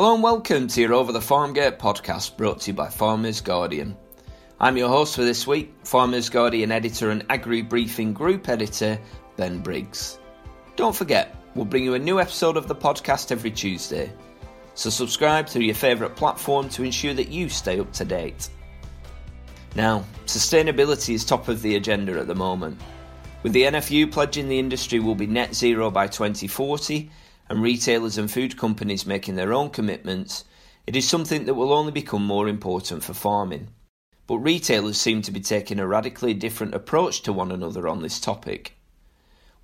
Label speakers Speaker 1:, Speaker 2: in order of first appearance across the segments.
Speaker 1: Hello and welcome to your Over the Farm Gate podcast brought to you by Farmers Guardian. I'm your host for this week, Farmers Guardian editor and Agri Briefing Group editor, Ben Briggs. Don't forget, we'll bring you a new episode of the podcast every Tuesday. So subscribe through your favourite platform to ensure that you stay up to date. Now, sustainability is top of the agenda at the moment. With the NFU pledging the industry will be net zero by 2040 and retailers and food companies making their own commitments, it is something that will only become more important for farming. But retailers seem to be taking a radically different approach to one another on this topic.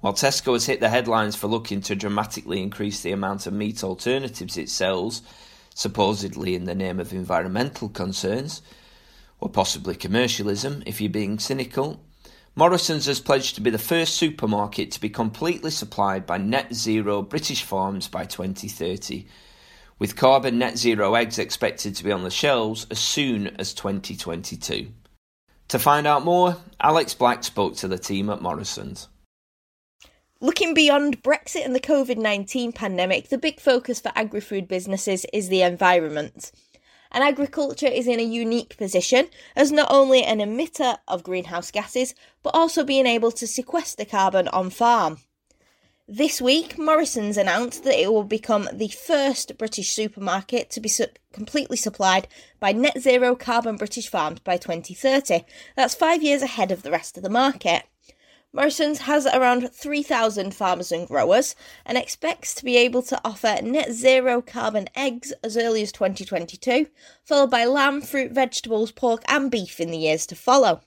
Speaker 1: While Tesco has hit the headlines for looking to dramatically increase the amount of meat alternatives it sells, supposedly in the name of environmental concerns, or possibly commercialism if you're being cynical, Morrison's has pledged to be the first supermarket to be completely supplied by net zero British farms by 2030, with carbon net zero eggs expected to be on the shelves as soon as 2022. To find out more, Alex Black spoke to the team at Morrison's.
Speaker 2: Looking beyond Brexit and the COVID 19 pandemic, the big focus for agri food businesses is the environment and agriculture is in a unique position as not only an emitter of greenhouse gases, but also being able to sequester carbon on farm. This week, Morrison's announced that it will become the first British supermarket to be su- completely supplied by net zero carbon British farms by 2030. That's five years ahead of the rest of the market. Morrison's has around 3,000 farmers and growers and expects to be able to offer net zero carbon eggs as early as 2022, followed by lamb, fruit, vegetables, pork, and beef in the years to follow.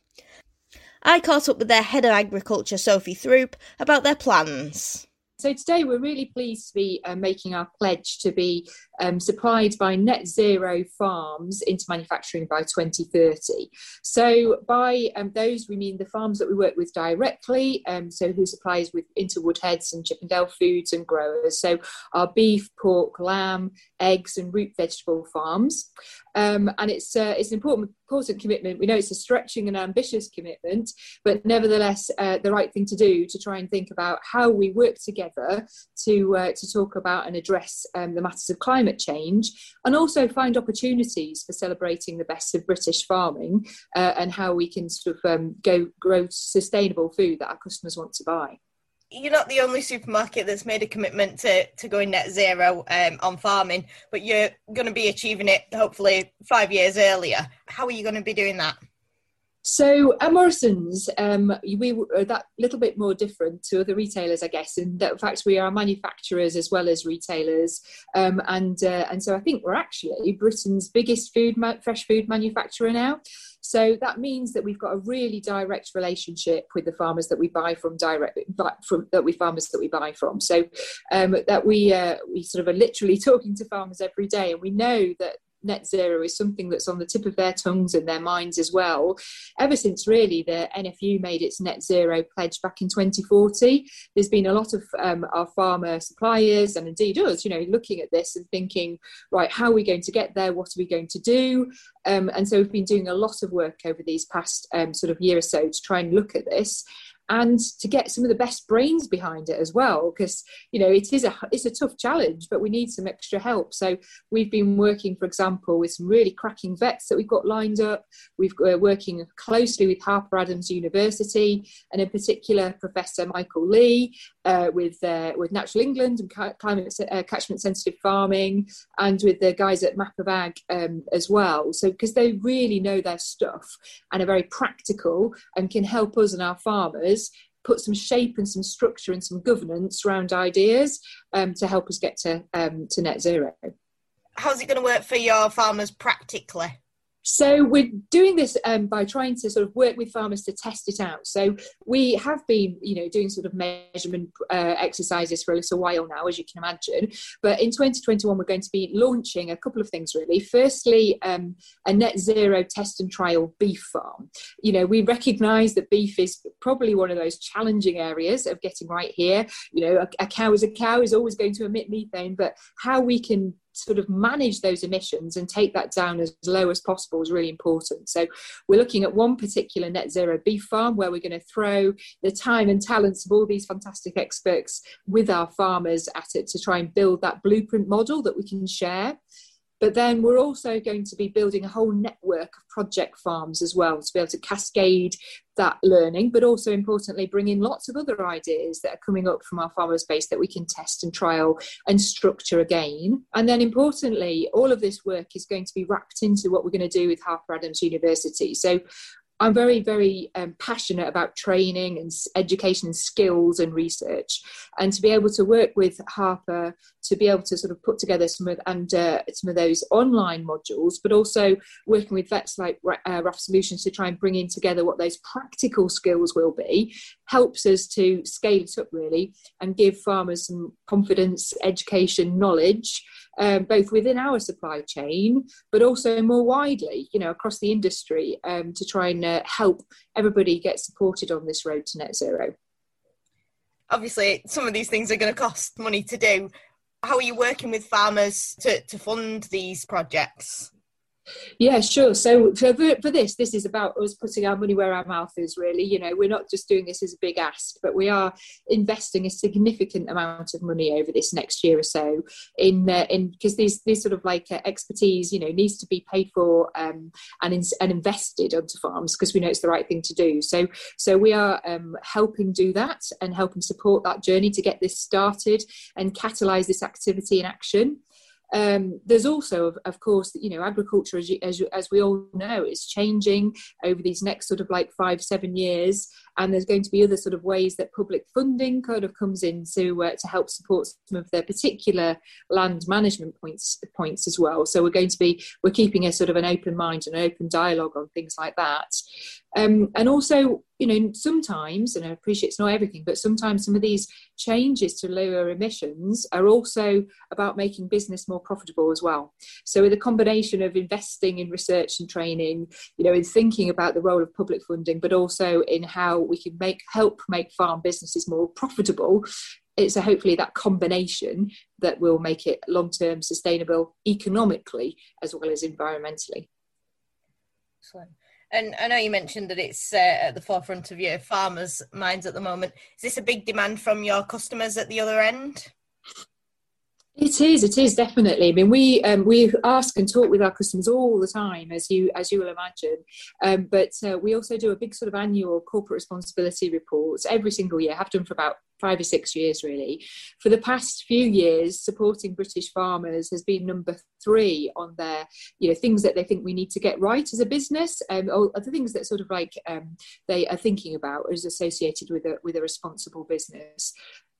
Speaker 2: I caught up with their head of agriculture, Sophie Throup, about their plans.
Speaker 3: So today we're really pleased to be uh, making our pledge to be um, supplied by net zero farms into manufacturing by 2030. So by um, those we mean the farms that we work with directly, um, so who supplies with into Woodheads and Chippendale Foods and growers. So our beef, pork, lamb, eggs and root vegetable farms. Um, and it's uh, it's an important important commitment. We know it's a stretching and ambitious commitment, but nevertheless uh, the right thing to do to try and think about how we work together to uh, to talk about and address um, the matters of climate change, and also find opportunities for celebrating the best of British farming uh, and how we can sort of um, go grow sustainable food that our customers want to buy
Speaker 2: you're not the only supermarket that's made a commitment to, to going net zero um, on farming, but you're going to be achieving it hopefully five years earlier. How are you going to be doing that?
Speaker 3: So Morrison's, um, we are that little bit more different to other retailers, I guess, in that in fact we are manufacturers as well as retailers, um, and uh, and so I think we're actually Britain's biggest food fresh food manufacturer now. So that means that we've got a really direct relationship with the farmers that we buy from direct from that we farmers that we buy from. So um, that we uh, we sort of are literally talking to farmers every day, and we know that net zero is something that's on the tip of their tongues and their minds as well. Ever since really the NFU made its net zero pledge back in 2040, there's been a lot of um, our farmer suppliers and indeed us, you know, looking at this and thinking, right, how are we going to get there? What are we going to do? Um, and so we've been doing a lot of work over these past um, sort of year or so to try and look at this and to get some of the best brains behind it as well because you know it is a it's a tough challenge but we need some extra help. So we've been working for example with some really cracking vets that we've got lined up. We've we're working closely with harper adams university and in particular professor michael lee uh, with uh, with natural england and climate uh, catchment sensitive farming and with the guys at map of ag um, as well. So because they really know their stuff and are very practical and can help us and our farmers put some shape and some structure and some governance around ideas um, to help us get to um, to net zero.
Speaker 2: How's it going to work for your farmers practically?
Speaker 3: So we're doing this um, by trying to sort of work with farmers to test it out. So we have been, you know, doing sort of measurement uh, exercises for a little while now, as you can imagine. But in 2021, we're going to be launching a couple of things really. Firstly, um, a net zero test and trial beef farm. You know, we recognise that beef is probably one of those challenging areas of getting right here. You know, a, a cow is a cow is always going to emit methane, but how we can sort of manage those emissions and take that down as low as possible is really important. So we're looking at one particular net zero beef farm where we're going to throw the time and talents of all these fantastic experts with our farmers at it to try and build that blueprint model that we can share. But then we're also going to be building a whole network of project farms as well to be able to cascade that learning, but also importantly, bring in lots of other ideas that are coming up from our farmers base that we can test and trial and structure again. And then importantly, all of this work is going to be wrapped into what we're going to do with Harper Adams University. So I'm very, very um, passionate about training and education and skills and research. And to be able to work with Harper to be able to sort of put together some of and uh, some of those online modules, but also working with vets like uh, Solutions to try and bring in together what those practical skills will be, helps us to scale it up really and give farmers some confidence, education, knowledge um, both within our supply chain, but also more widely, you know, across the industry um, to try and uh, help everybody get supported on this road to net zero.
Speaker 4: Obviously, some of these things are going to cost money to do. How are you working with farmers to, to fund these projects?
Speaker 3: Yeah, sure. So for, for this, this is about us putting our money where our mouth is. Really, you know, we're not just doing this as a big ask, but we are investing a significant amount of money over this next year or so in uh, in because these these sort of like uh, expertise, you know, needs to be paid for um, and in, and invested onto farms because we know it's the right thing to do. So so we are um, helping do that and helping support that journey to get this started and catalyze this activity in action. Um, there's also, of, of, course, you know, agriculture, as, you, as, you, as we all know, is changing over these next sort of like five, seven years, and there's going to be other sort of ways that public funding kind of comes in to uh, to help support some of their particular land management points points as well. So we're going to be we're keeping a sort of an open mind and an open dialogue on things like that. Um, and also, you know, sometimes, and I appreciate it's not everything, but sometimes some of these changes to lower emissions are also about making business more profitable as well. So, with a combination of investing in research and training, you know, in thinking about the role of public funding, but also in how we can make help make farm businesses more profitable, it's a, hopefully that combination that will make it long term sustainable economically as well as environmentally.
Speaker 4: Excellent. And I know you mentioned that it's uh, at the forefront of your farmers' minds at the moment. Is this a big demand from your customers at the other end?
Speaker 3: It is. It is definitely. I mean, we um, we ask and talk with our customers all the time, as you as you will imagine. Um, but uh, we also do a big sort of annual corporate responsibility reports every single year. Have done for about five or six years, really. For the past few years, supporting British farmers has been number three on their, you know, things that they think we need to get right as a business, um, or the things that sort of like um, they are thinking about as associated with a with a responsible business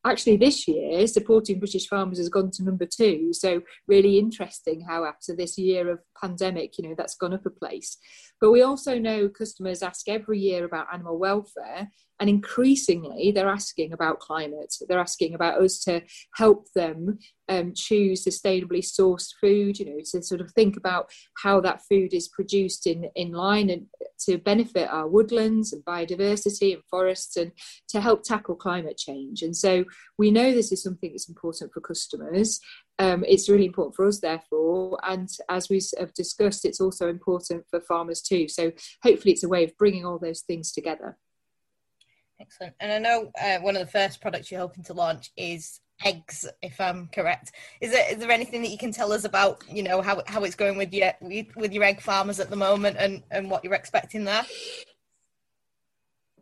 Speaker 3: actually this year supporting british farmers has gone to number two. So really interesting how after this year of pandemic you know that's gone up a place but we also know customers ask every year about animal welfare and increasingly, they're asking about climate. They're asking about us to help them um, choose sustainably sourced food, you know, to sort of think about how that food is produced in, in line and to benefit our woodlands and biodiversity and forests and to help tackle climate change. And so we know this is something that's important for customers. Um, it's really important for us, therefore. And as we have discussed, it's also important for farmers too. So hopefully, it's a way of bringing all those things together.
Speaker 4: Excellent. And I know uh, one of the first products you're hoping to launch is eggs, if I'm correct. Is there is there anything that you can tell us about, you know, how how it's going with your with your egg farmers at the moment and and what you're expecting there?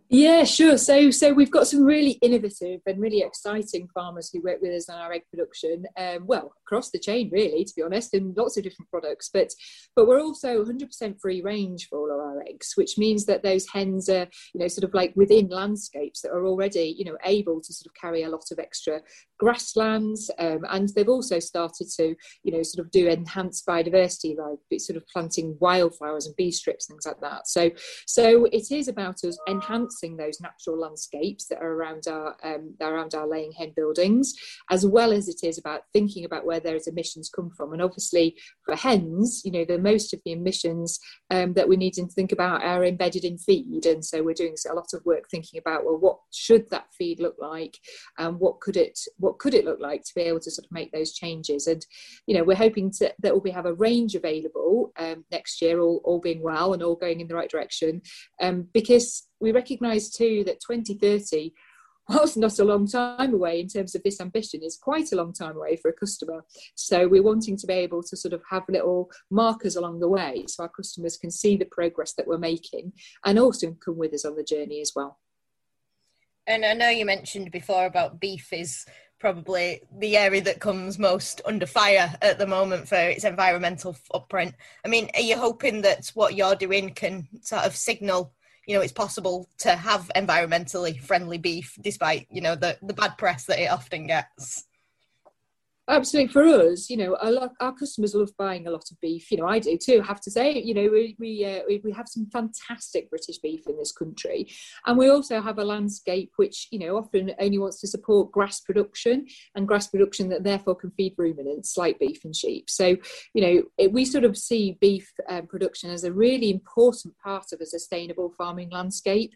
Speaker 3: Yeah, sure. So, so we've got some really innovative and really exciting farmers who work with us on our egg production. Um, well, across the chain, really, to be honest, in lots of different products. But, but we're also 100% free range for all of our eggs, which means that those hens are, you know, sort of like within landscapes that are already, you know, able to sort of carry a lot of extra grasslands. Um, and they've also started to, you know, sort of do enhanced biodiversity, like sort of planting wildflowers and bee strips, things like that. So, so it is about us enhancing enhancing those natural landscapes that are around our um, around our laying hen buildings, as well as it is about thinking about where those emissions come from. And obviously, for hens, you know, the most of the emissions um, that we need to think about are embedded in feed, and so we're doing a lot of work thinking about well, what should that feed look like, and what could it what could it look like to be able to sort of make those changes. And you know, we're hoping to, that we'll have a range available um, next year, all, all being well and all going in the right direction, um, because we recognise too that 2030 whilst not a long time away in terms of this ambition, is quite a long time away for a customer. So we're wanting to be able to sort of have little markers along the way so our customers can see the progress that we're making and also come with us on the journey as well.
Speaker 4: And I know you mentioned before about beef is probably the area that comes most under fire at the moment for its environmental footprint. I mean, are you hoping that what you're doing can sort of signal, you know, it's possible to have environmentally friendly beef despite, you know, the, the bad press that it often gets?
Speaker 3: Absolutely, for us, you know, lot, our customers love buying a lot of beef. You know, I do too. Have to say, you know, we we, uh, we we have some fantastic British beef in this country, and we also have a landscape which, you know, often only wants to support grass production and grass production that therefore can feed ruminants like beef and sheep. So, you know, it, we sort of see beef um, production as a really important part of a sustainable farming landscape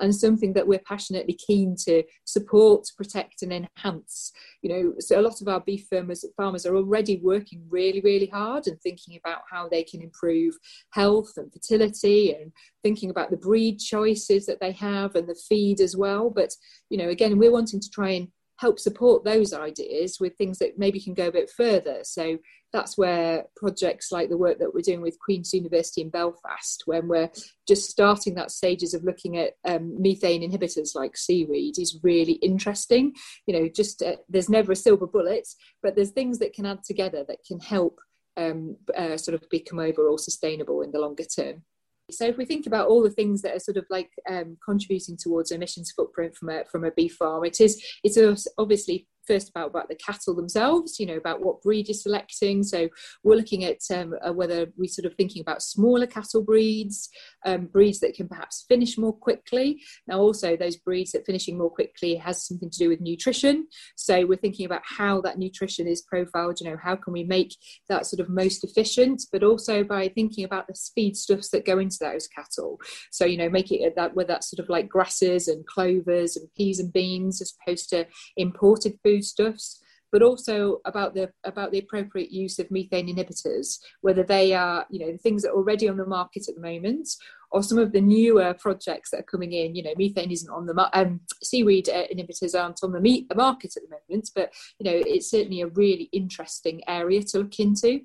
Speaker 3: and something that we're passionately keen to support, protect, and enhance. You know, so a lot of our beef farmers farmers are already working really, really hard and thinking about how they can improve health and fertility and thinking about the breed choices that they have and the feed as well. But you know, again, we're wanting to try and help support those ideas with things that maybe can go a bit further. So that's where projects like the work that we're doing with Queen's University in Belfast, when we're just starting that stages of looking at um, methane inhibitors like seaweed, is really interesting. You know, just uh, there's never a silver bullet, but there's things that can add together that can help um, uh, sort of become overall sustainable in the longer term. So if we think about all the things that are sort of like um, contributing towards emissions footprint from a from a beef farm, it is it's obviously first about, about the cattle themselves, you know, about what breed you're selecting. So we're looking at um, uh, whether we're sort of thinking about smaller cattle breeds, um, breeds that can perhaps finish more quickly. Now, also those breeds that finishing more quickly has something to do with nutrition. So we're thinking about how that nutrition is profiled, you know, how can we make that sort of most efficient, but also by thinking about the feedstuffs that go into those cattle. So, you know, make it that whether that's sort of like grasses and clovers and peas and beans as opposed to imported food foodstuffs, but also about the about the appropriate use of methane inhibitors, whether they are you know the things that are already on the market at the moment, or some of the newer projects that are coming in. You know, methane isn't on the um, seaweed uh, inhibitors aren't on the meat, market at the moment, but you know it's certainly a really interesting area to look into.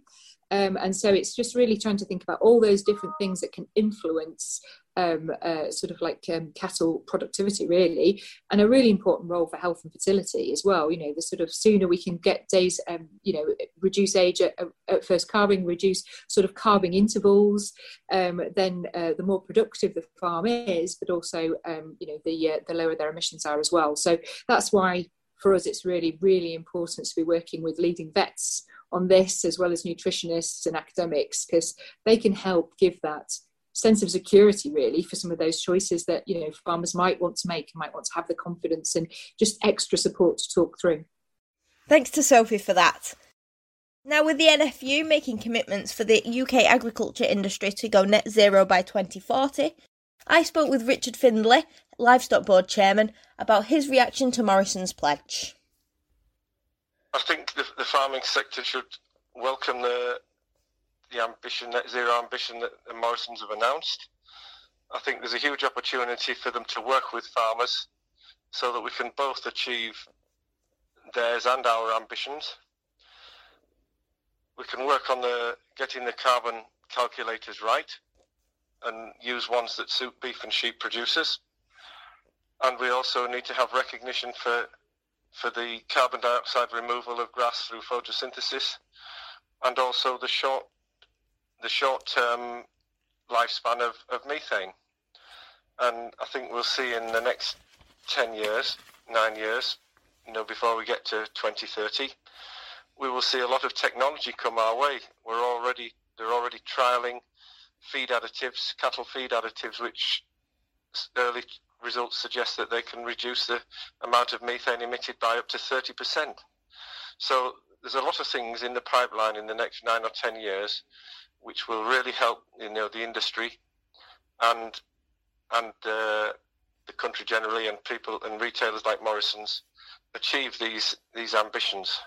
Speaker 3: Um, and so it's just really trying to think about all those different things that can influence um, uh, sort of like um, cattle productivity, really, and a really important role for health and fertility as well. You know, the sort of sooner we can get days, um, you know, reduce age at, at, first calving, reduce sort of calving intervals, um, then uh, the more productive the farm is, but also, um, you know, the uh, the lower their emissions are as well. So that's why for us it's really really important to be working with leading vets on this as well as nutritionists and academics because they can help give that sense of security really for some of those choices that you know farmers might want to make and might want to have the confidence and just extra support to talk through.
Speaker 2: Thanks to sophie for that. Now with the nfu making commitments for the uk agriculture industry to go net zero by 2040 i spoke with richard findlay livestock board chairman about his reaction to morrison's pledge
Speaker 5: i think the, the farming sector should welcome the the ambition, net zero ambition that the Morrisons have announced. I think there's a huge opportunity for them to work with farmers so that we can both achieve theirs and our ambitions. We can work on the getting the carbon calculators right and use ones that suit beef and sheep producers. And we also need to have recognition for for the carbon dioxide removal of grass through photosynthesis and also the short the short-term um, lifespan of, of methane. And I think we'll see in the next 10 years, nine years, you know, before we get to 2030, we will see a lot of technology come our way. We're already, they're already trialing feed additives, cattle feed additives, which early results suggest that they can reduce the amount of methane emitted by up to 30%. So there's a lot of things in the pipeline in the next nine or ten years which will really help you know the industry and and uh, the country generally and people and retailers like Morrison's achieve these these ambitions.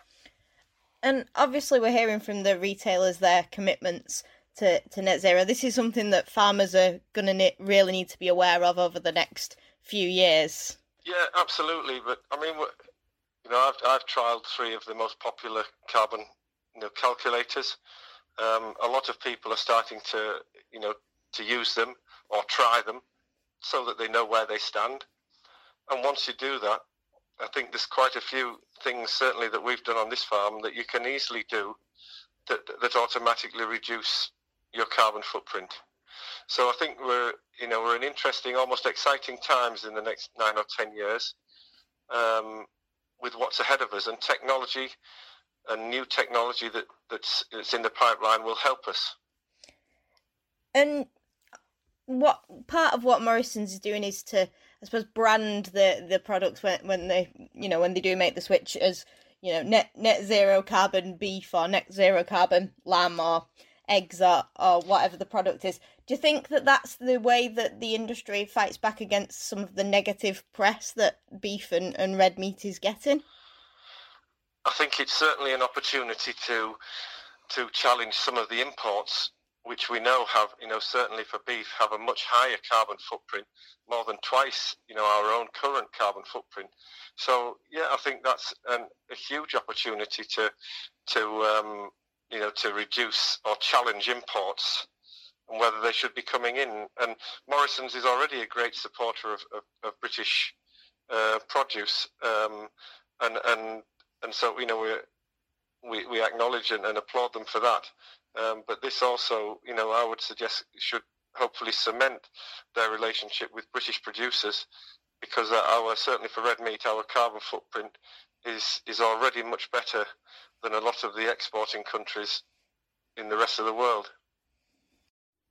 Speaker 2: And obviously, we're hearing from the retailers their commitments to, to net zero. This is something that farmers are going to ne- really need to be aware of over the next few years.
Speaker 5: Yeah, absolutely. But I mean, you know, I've I've trialed three of the most popular carbon you know, calculators. Um, a lot of people are starting to you know to use them or try them so that they know where they stand. And once you do that, I think there's quite a few things certainly that we've done on this farm that you can easily do that that automatically reduce your carbon footprint. So I think we're you know we're in interesting, almost exciting times in the next nine or ten years um, with what's ahead of us, and technology and new technology that that's, that's in the pipeline will help us.
Speaker 2: And what part of what Morrison's is doing is to, I suppose, brand the the products when when they you know when they do make the switch as you know net net zero carbon beef or net zero carbon lamb or eggs or, or whatever the product is. Do you think that that's the way that the industry fights back against some of the negative press that beef and, and red meat is getting?
Speaker 5: I think it's certainly an opportunity to to challenge some of the imports which we know have, you know, certainly for beef, have a much higher carbon footprint, more than twice, you know, our own current carbon footprint. So yeah, I think that's an, a huge opportunity to, to, um, you know, to reduce or challenge imports and whether they should be coming in. And Morrison's is already a great supporter of, of, of British uh, produce, um, and and and so you know we we, acknowledge and, and applaud them for that. Um, but this also, you know, I would suggest should hopefully cement their relationship with British producers because our certainly for red meat, our carbon footprint is is already much better than a lot of the exporting countries in the rest of the world.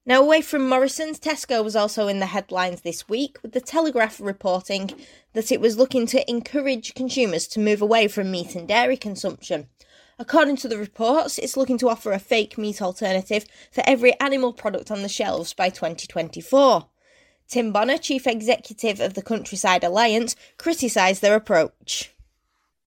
Speaker 2: Now, away from Morrison's, Tesco was also in the headlines this week, with the Telegraph reporting that it was looking to encourage consumers to move away from meat and dairy consumption. According to the reports, it's looking to offer a fake meat alternative for every animal product on the shelves by 2024. Tim Bonner, chief executive of the Countryside Alliance, criticised their approach.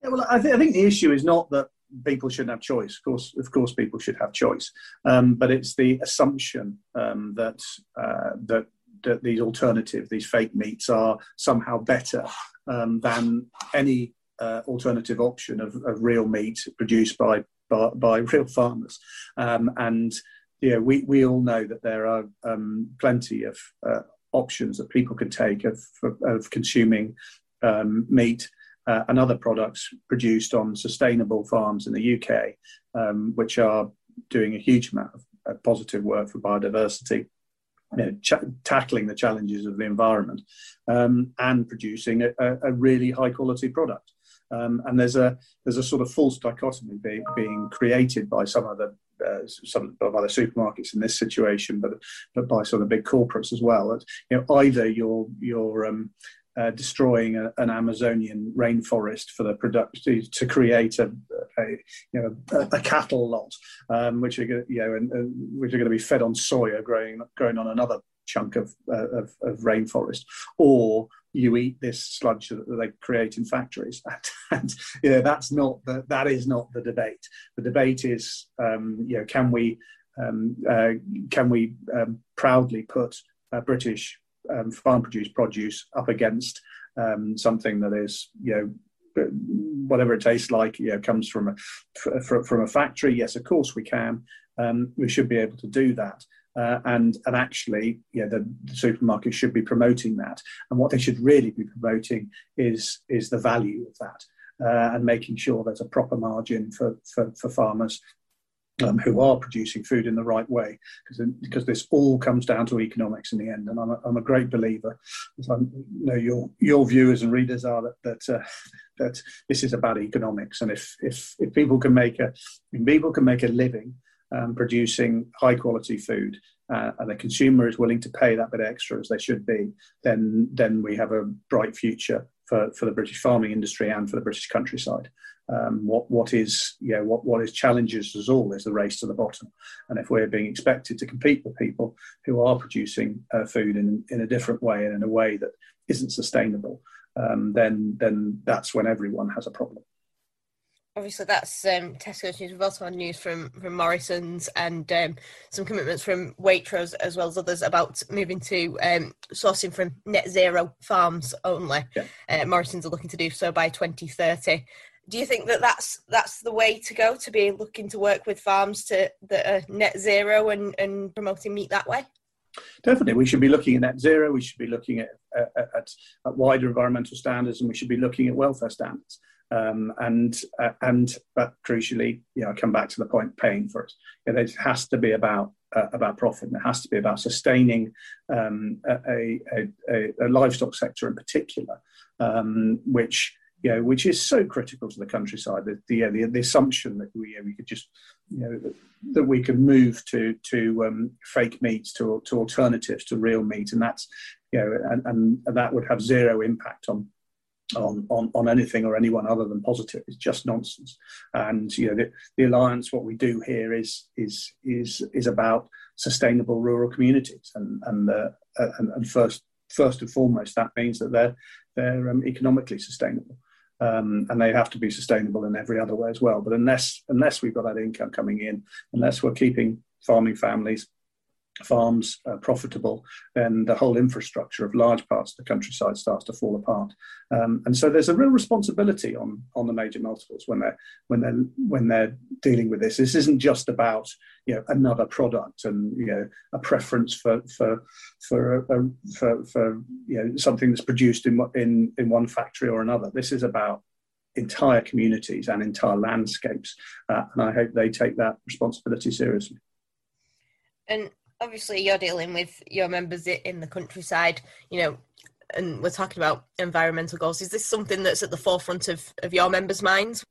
Speaker 6: Yeah, well, I, th- I, think the issue is not that people shouldn't have choice. Of course, of course, people should have choice, um, but it's the assumption um, that uh, that that these alternative, these fake meats, are somehow better um, than any uh, alternative option of, of, real meat produced by by, by real farmers, um, and yeah, we, we all know that there are um, plenty of uh, options that people can take of, of consuming um, meat uh, and other products produced on sustainable farms in the UK, um, which are doing a huge amount of uh, positive work for biodiversity. You know, ch- tackling the challenges of the environment um, and producing a, a, really high quality product. Um, and there's a there's a sort of false dichotomy be, being created by some of the uh, some of other supermarkets in this situation, but but by some of the big corporates as well. That, you know, either you're you're um, uh, destroying a, an Amazonian rainforest for the product to, to create a, a, you know a, a cattle lot, um, which are you know and, and which are going to be fed on soya growing growing on another chunk of, uh, of, of rainforest, or you eat this sludge that they create in factories. And, and you know, that's not the, that is not the debate. The debate is, um, you know, can we um, uh, can we um, proudly put uh, British um, farm-produced produce up against um, something that is, you know, whatever it tastes like, you know, comes from a from a factory. Yes, of course we can. Um, we should be able to do that. Uh, and and actually, yeah, the, the supermarket should be promoting that. And what they should really be promoting is is the value of that, uh, and making sure there's a proper margin for for, for farmers um, who are producing food in the right way, because because this all comes down to economics in the end. And I'm a, I'm a great believer, as I know your your viewers and readers are that that uh, that this is about economics. And if if if people can make a people can make a living um, producing high quality food uh, and the consumer is willing to pay that bit extra as they should be, then then we have a bright future for, for the British farming industry and for the British countryside. Um, what what is yeah what what is challenges us all is the race to the bottom, and if we're being expected to compete with people who are producing uh, food in in a different way and in a way that isn't sustainable, um, then then that's when everyone has a problem
Speaker 4: obviously that's um, Tesco's news. We've also had news from from Morrison's and um, some commitments from Waitrose as well as others about moving to um, sourcing from net zero farms only. Yeah. Uh, Morrison's are looking to do so by 2030. Do you think that that's that's the way to go to be looking to work with farms to that are net zero and, and promoting meat that way?
Speaker 6: Definitely, we should be looking at net zero. We should be looking at, at, at, wider environmental standards, and we should be looking at welfare standards. Um, and uh, and but crucially, you know, come back to the point paying for it. You know, it has to be about uh, about profit, and it has to be about sustaining um, a, a, a, a, livestock sector in particular, um, which you know, which is so critical to the countryside. The the, the, the assumption that we we could just you know that, we can move to to um, fake meats to to alternatives to real meat, and that's you know, and, and that would have zero impact on on, on, on anything or anyone other than positive is just nonsense. And you know the, the alliance, what we do here is is is is about sustainable rural communities, and and uh, and, and, first first and foremost that means that they're they're um, economically sustainable. Um, and they have to be sustainable in every other way as well. But unless unless we've got that income coming in, unless we're keeping farming families farms profitable, then the whole infrastructure of large parts of the countryside starts to fall apart. Um, and so there's a real responsibility on on the major multiples when they're when they're when they're dealing with this. This isn't just about you know another product and you know a preference for for for uh, for, for you know something that's produced in in in one factory or another. This is about entire communities and entire landscapes, uh, and I hope they take that responsibility seriously.
Speaker 4: And obviously you're dealing with your members in the countryside, you know, and we're talking about environmental goals. Is this something that's at the forefront of, of your members' minds?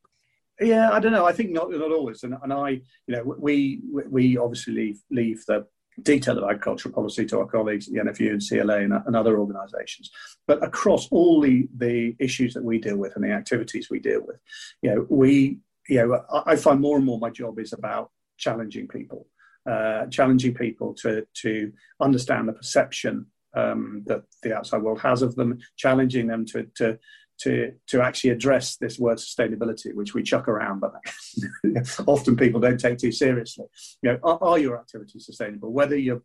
Speaker 6: Yeah, I don't know. I think not not always. And, and I, you know, we we obviously leave leave the detail of agricultural policy to our colleagues at the NFU and CLA and, and other organisations. But across all the the issues that we deal with and the activities we deal with, you know, we, you know, I, I find more and more my job is about challenging people uh, challenging people to, to understand the perception um, that the outside world has of them, challenging them to, to, to, to actually address this word sustainability, which we chuck around, but often people don't take too seriously. You know, are, are your activities sustainable? Whether you're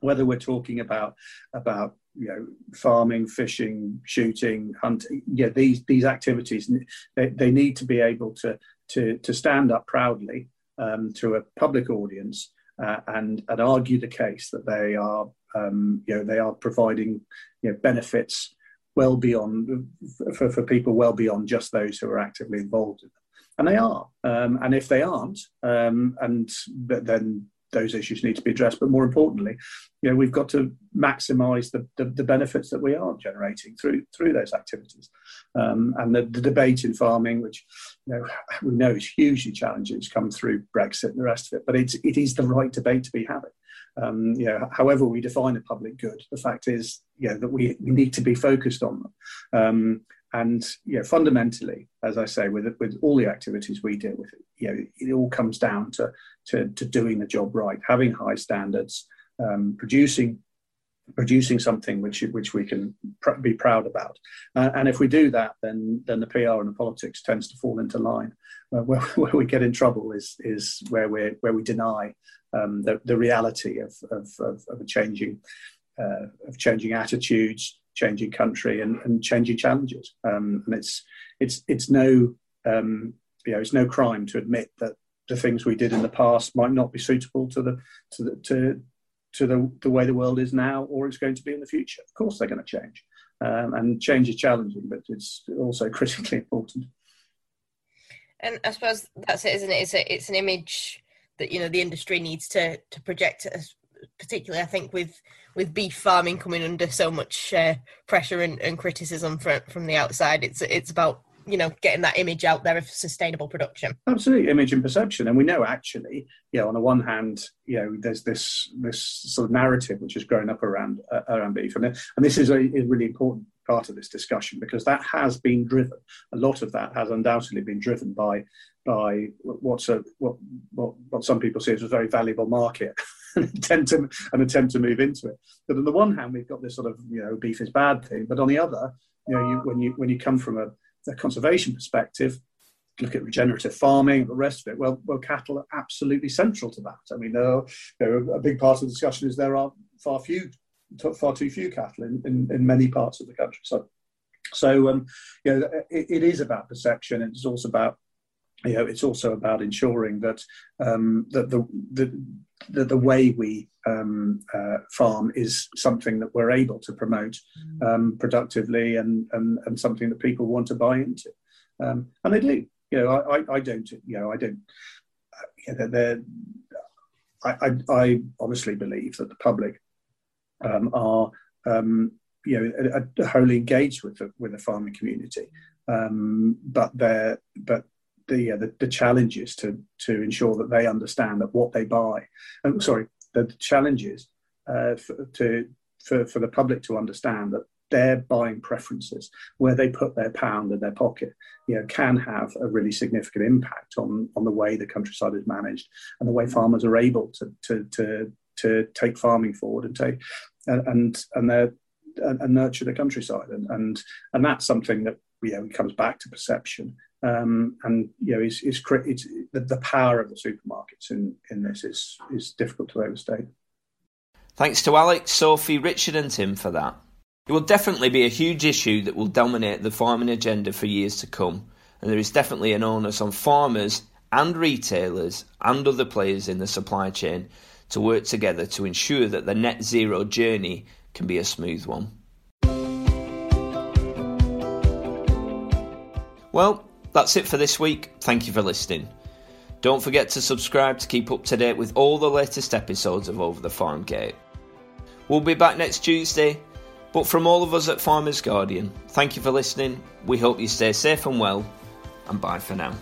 Speaker 6: whether we're talking about about you know farming fishing shooting hunting yeah these these activities they, they need to be able to to to stand up proudly um, to a public audience uh, and and argue the case that they are um, you know they are providing you know, benefits well beyond for, for people well beyond just those who are actively involved in them. And they are. Um, and if they aren't, um, and but then those issues need to be addressed. But more importantly, you know, we've got to maximise the, the, the, benefits that we are generating through through those activities. Um, and the, the, debate in farming, which you know, we know is hugely challenging, has come through Brexit and the rest of it. But it's, it is the right debate to be having. Um, you know, however we define a public good, the fact is, you know, that we, we need to be focused on them. Um, and you know, fundamentally, as I say, with with all the activities we deal with, you know, it all comes down to to, to doing the job right, having high standards, um, producing producing something which which we can pr- be proud about. Uh, and if we do that, then then the PR and the politics tends to fall into line. Uh, where, where we get in trouble is is where we where we deny um, the the reality of of, of, of changing uh, of changing attitudes changing country and, and changing challenges. Um, and it's it's it's no um, you know it's no crime to admit that the things we did in the past might not be suitable to the to the to to the, the way the world is now or it's going to be in the future. Of course, they're going to change, um, and change is challenging, but it's also critically important.
Speaker 4: And I suppose that's it, isn't it? It's a, it's an image that you know the industry needs to to project, particularly I think with with beef farming coming under so much uh, pressure and, and, criticism from from the outside. It's it's about you know getting that image out there of sustainable production.
Speaker 6: Absolutely image and perception. And we know actually you know on the one hand you know there's this this sort of narrative which has grown up around uh, around beef. And, and this is a, really important part of this discussion because that has been driven a lot of that has undoubtedly been driven by by what's a what what, what some people see as a very valuable market attempt to an attempt to move into it but on the one hand we've got this sort of you know beef is bad thing but on the other you know you, when you when you come from a a conservation perspective, look at regenerative farming, the rest of it. Well, well, cattle are absolutely central to that. I mean, there are, a big part of the discussion is there are far few, far too few cattle in, in, in many parts of the country. So, so um, you know, it, it is about perception. It's also about you know, it's also about ensuring that um, that the, the the, the way we um, uh, farm is something that we're able to promote mm. um, productively and, and, and something that people want to buy into. Um, and they do. You know, I, I, I don't, you know, I don't, uh, you know, they're, I, I, I, honestly believe that the public um, are, um, you know, wholly engaged with the, with the farming community. Um, but they're, but the, uh, the, the challenges to to ensure that they understand that what they buy. Um, sorry, the challenges uh, for, to for, for the public to understand that their buying preferences, where they put their pound in their pocket, you know, can have a really significant impact on on the way the countryside is managed and the way farmers are able to to to, to take farming forward and take and and their and, and nurture the countryside and and and that's something that you know comes back to perception um, and you know, is is it's, the, the power of the supermarkets in in this is is difficult to overstate.
Speaker 1: Thanks to Alex, Sophie, Richard, and Tim for that. It will definitely be a huge issue that will dominate the farming agenda for years to come, and there is definitely an onus on farmers and retailers and other players in the supply chain to work together to ensure that the net zero journey can be a smooth one. Well, that's it for this week. Thank you for listening. Don't forget to subscribe to keep up to date with all the latest episodes of Over the Farm Gate. We'll be back next Tuesday, but from all of us at Farmers Guardian, thank you for listening. We hope you stay safe and well, and bye for now.